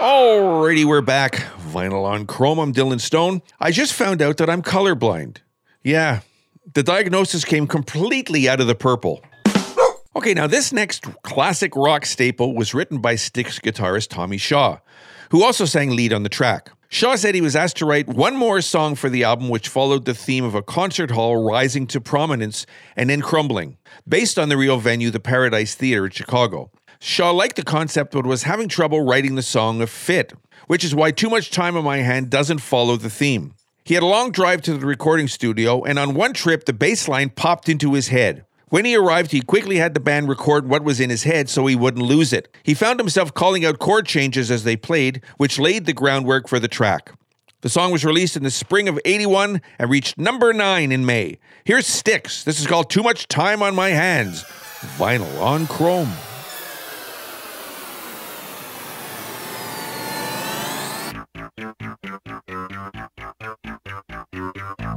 Alrighty, we're back. Vinyl on chrome. I'm Dylan Stone. I just found out that I'm colorblind. Yeah, the diagnosis came completely out of the purple. Okay, now this next classic rock staple was written by Styx guitarist Tommy Shaw, who also sang lead on the track. Shaw said he was asked to write one more song for the album, which followed the theme of a concert hall rising to prominence and then crumbling, based on the real venue, the Paradise Theater in Chicago. Shaw liked the concept but was having trouble writing the song a fit, which is why Too Much Time on My Hand doesn't follow the theme. He had a long drive to the recording studio, and on one trip, the bass line popped into his head. When he arrived, he quickly had the band record what was in his head so he wouldn't lose it. He found himself calling out chord changes as they played, which laid the groundwork for the track. The song was released in the spring of 81 and reached number 9 in May. Here's Styx. This is called Too Much Time on My Hands. Vinyl on chrome. Thank you.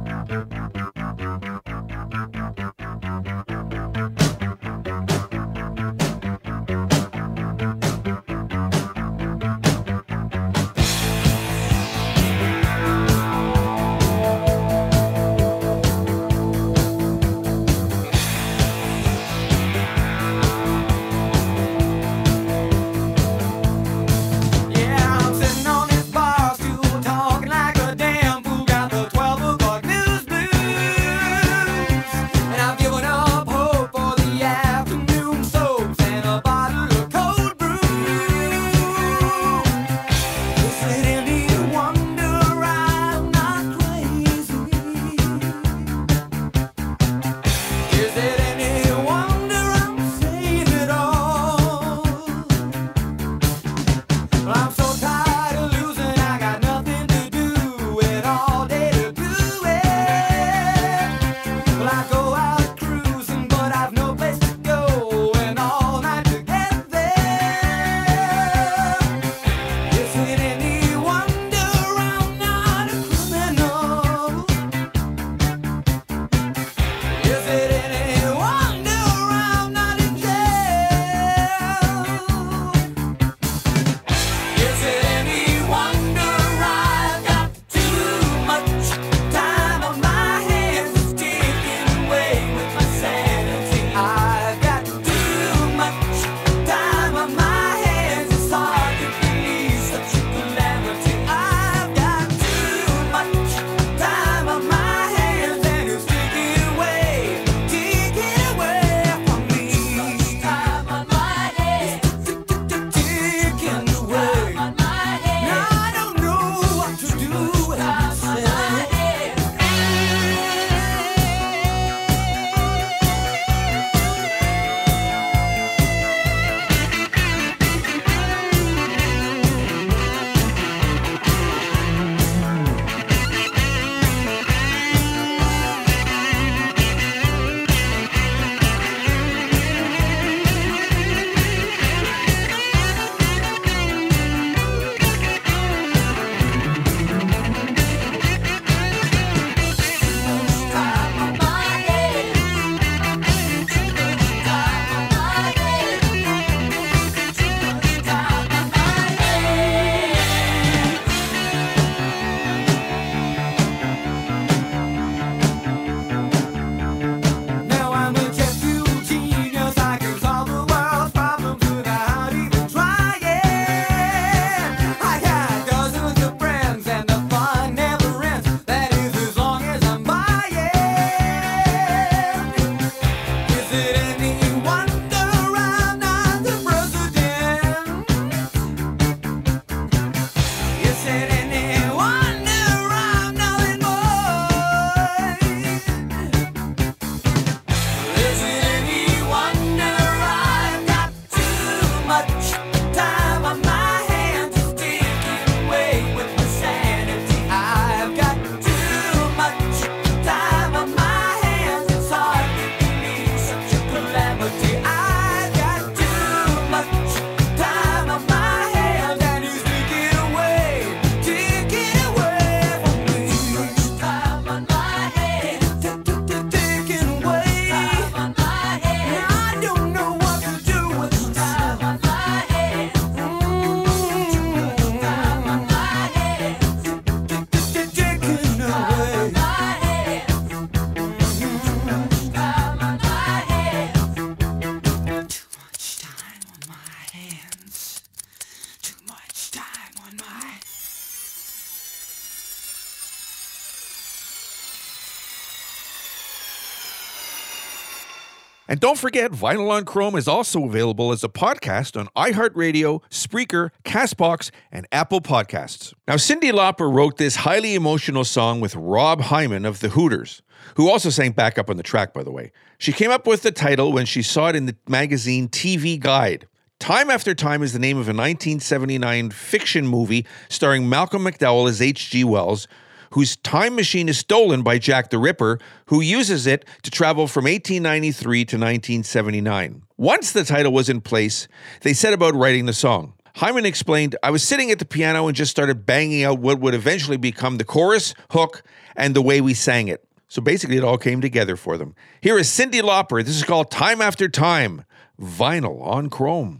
And don't forget, Vinyl on Chrome is also available as a podcast on iHeartRadio, Spreaker, Castbox, and Apple Podcasts. Now, Cyndi Lauper wrote this highly emotional song with Rob Hyman of the Hooters, who also sang backup on the track, by the way. She came up with the title when she saw it in the magazine TV Guide. Time After Time is the name of a 1979 fiction movie starring Malcolm McDowell as H.G. Wells, whose time machine is stolen by Jack the Ripper, who uses it to travel from 1893 to 1979. Once the title was in place, they set about writing the song. Hyman explained, I was sitting at the piano and just started banging out what would eventually become the chorus, hook, and the way we sang it. So basically, it all came together for them. Here is Cyndi Lauper. This is called Time After Time, vinyl on chrome.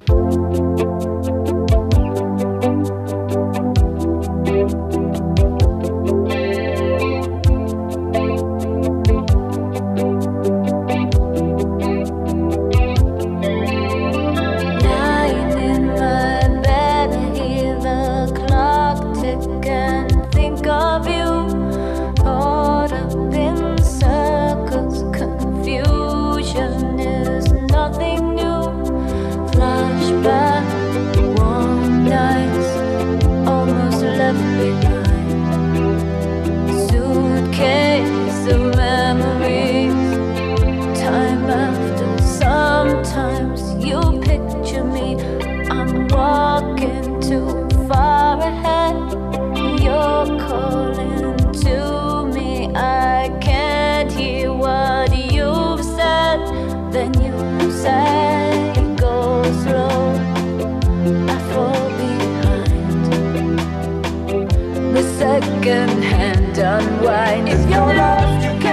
Second hand unwind. If you're lost, you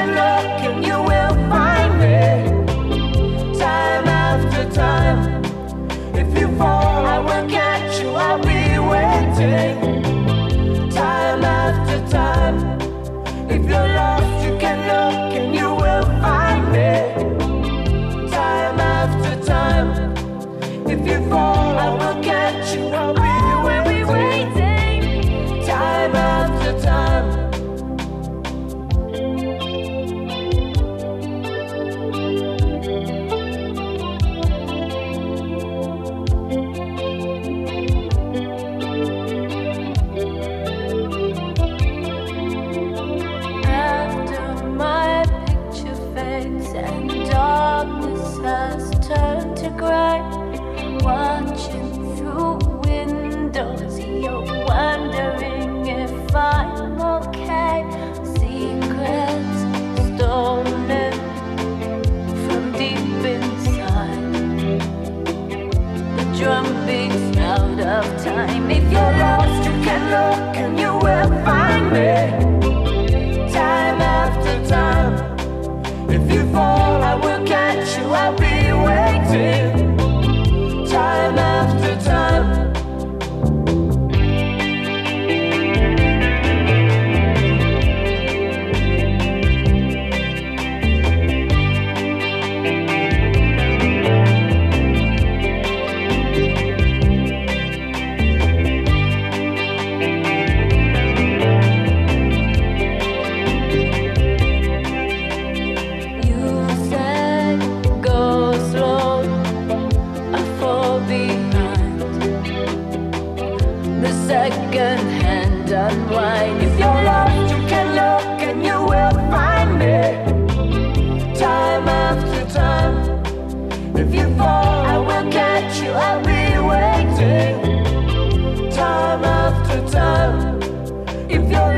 out of time. If you're lost, you can look and you will find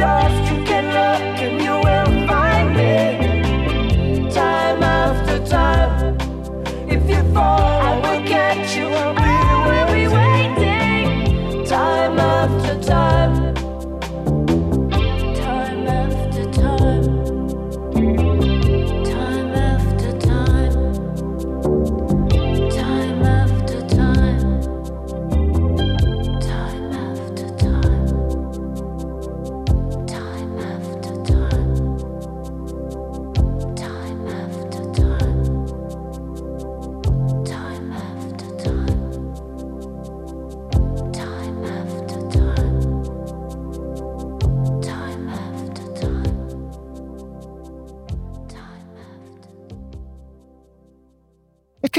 If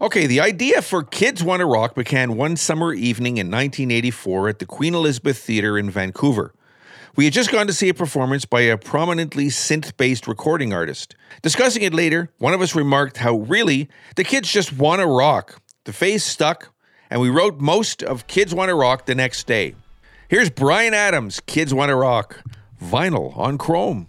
Okay, the idea for Kids Wanna Rock began one summer evening in 1984 at the Queen Elizabeth Theatre in Vancouver. We had just gone to see a performance by a prominently synth based recording artist. Discussing it later, one of us remarked how really the kids just wanna rock. The phase stuck, and we wrote most of Kids Wanna Rock the next day. Here's Bryan Adams, Kids Wanna Rock, vinyl on chrome.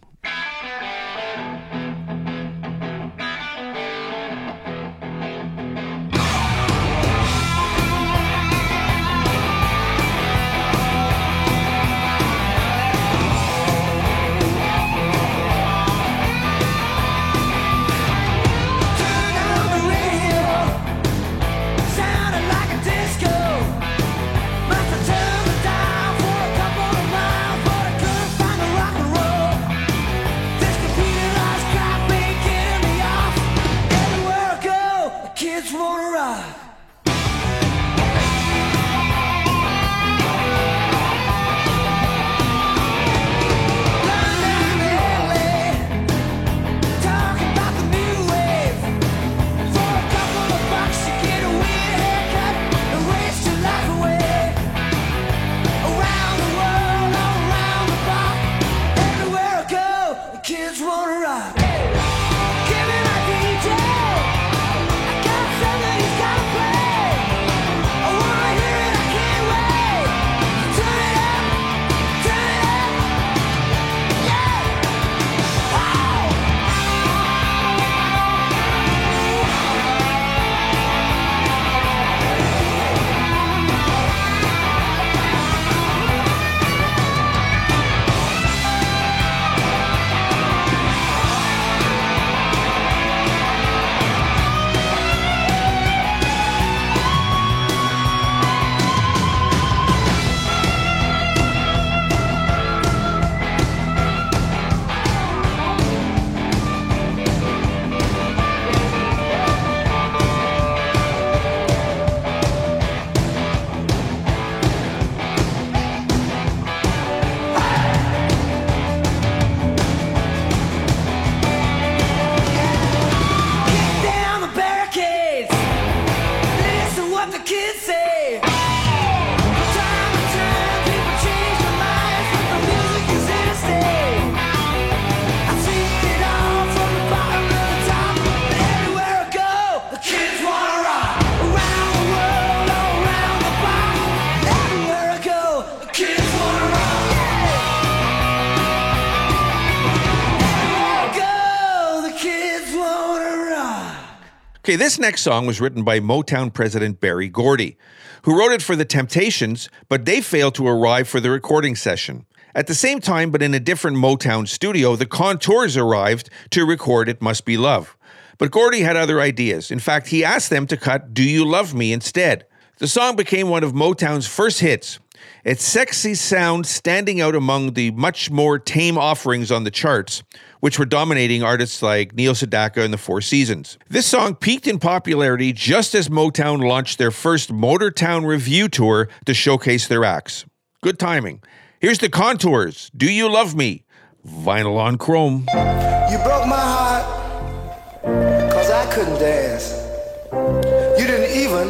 Okay, this next song was written by Motown president Berry Gordy, who wrote it for the Temptations, but they failed to arrive for the recording session. At the same time, but in a different Motown studio, the Contours arrived to record It Must Be Love. But Gordy had other ideas. In fact, he asked them to cut Do You Love Me instead. The song became one of Motown's first hits. Its sexy sound standing out among the much more tame offerings on the charts, which were dominating artists like Neil Sedaka and the Four Seasons. This song peaked in popularity just as Motown launched their first Motortown Revue tour to showcase their acts. Good timing. Here's the contours. Do You Love Me? Vinyl on chrome. You broke my heart cause I couldn't dance. You didn't even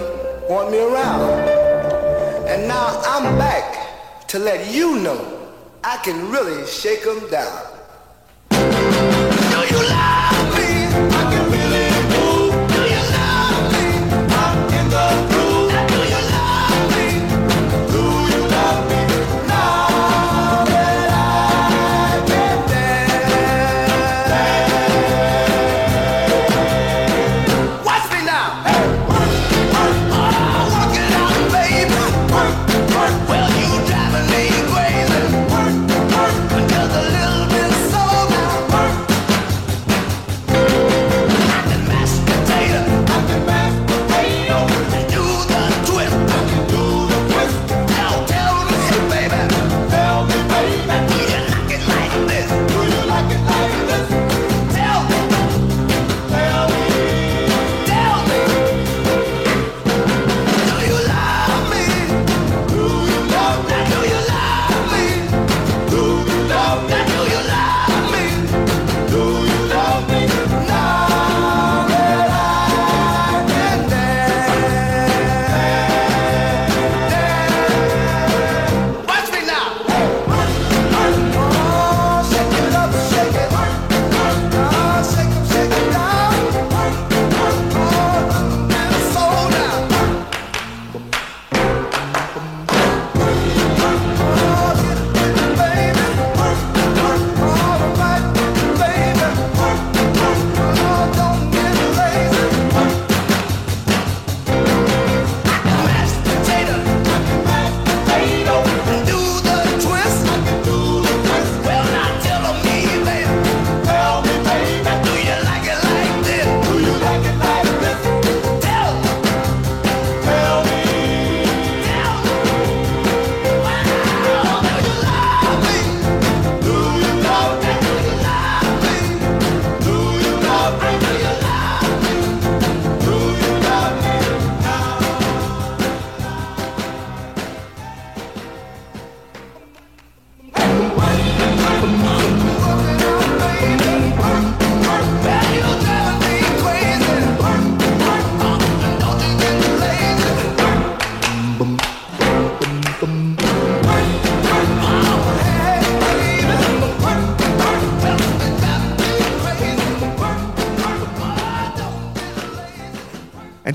want me around. And now I'm back to let you know I can really shake 'em down. Do you love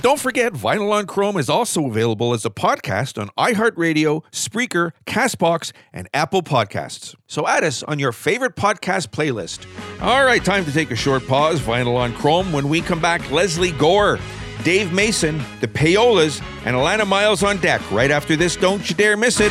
don't forget, Vinyl on Chrome is also available as a podcast on iHeartRadio, Spreaker, Castbox, and Apple Podcasts. So add us on your favorite podcast playlist. All right, time to take a short pause. Vinyl on Chrome. When we come back, Lesley Gore, Dave Mason, the Payolas, and Alannah Myles on deck. Right after this, don't you dare miss it.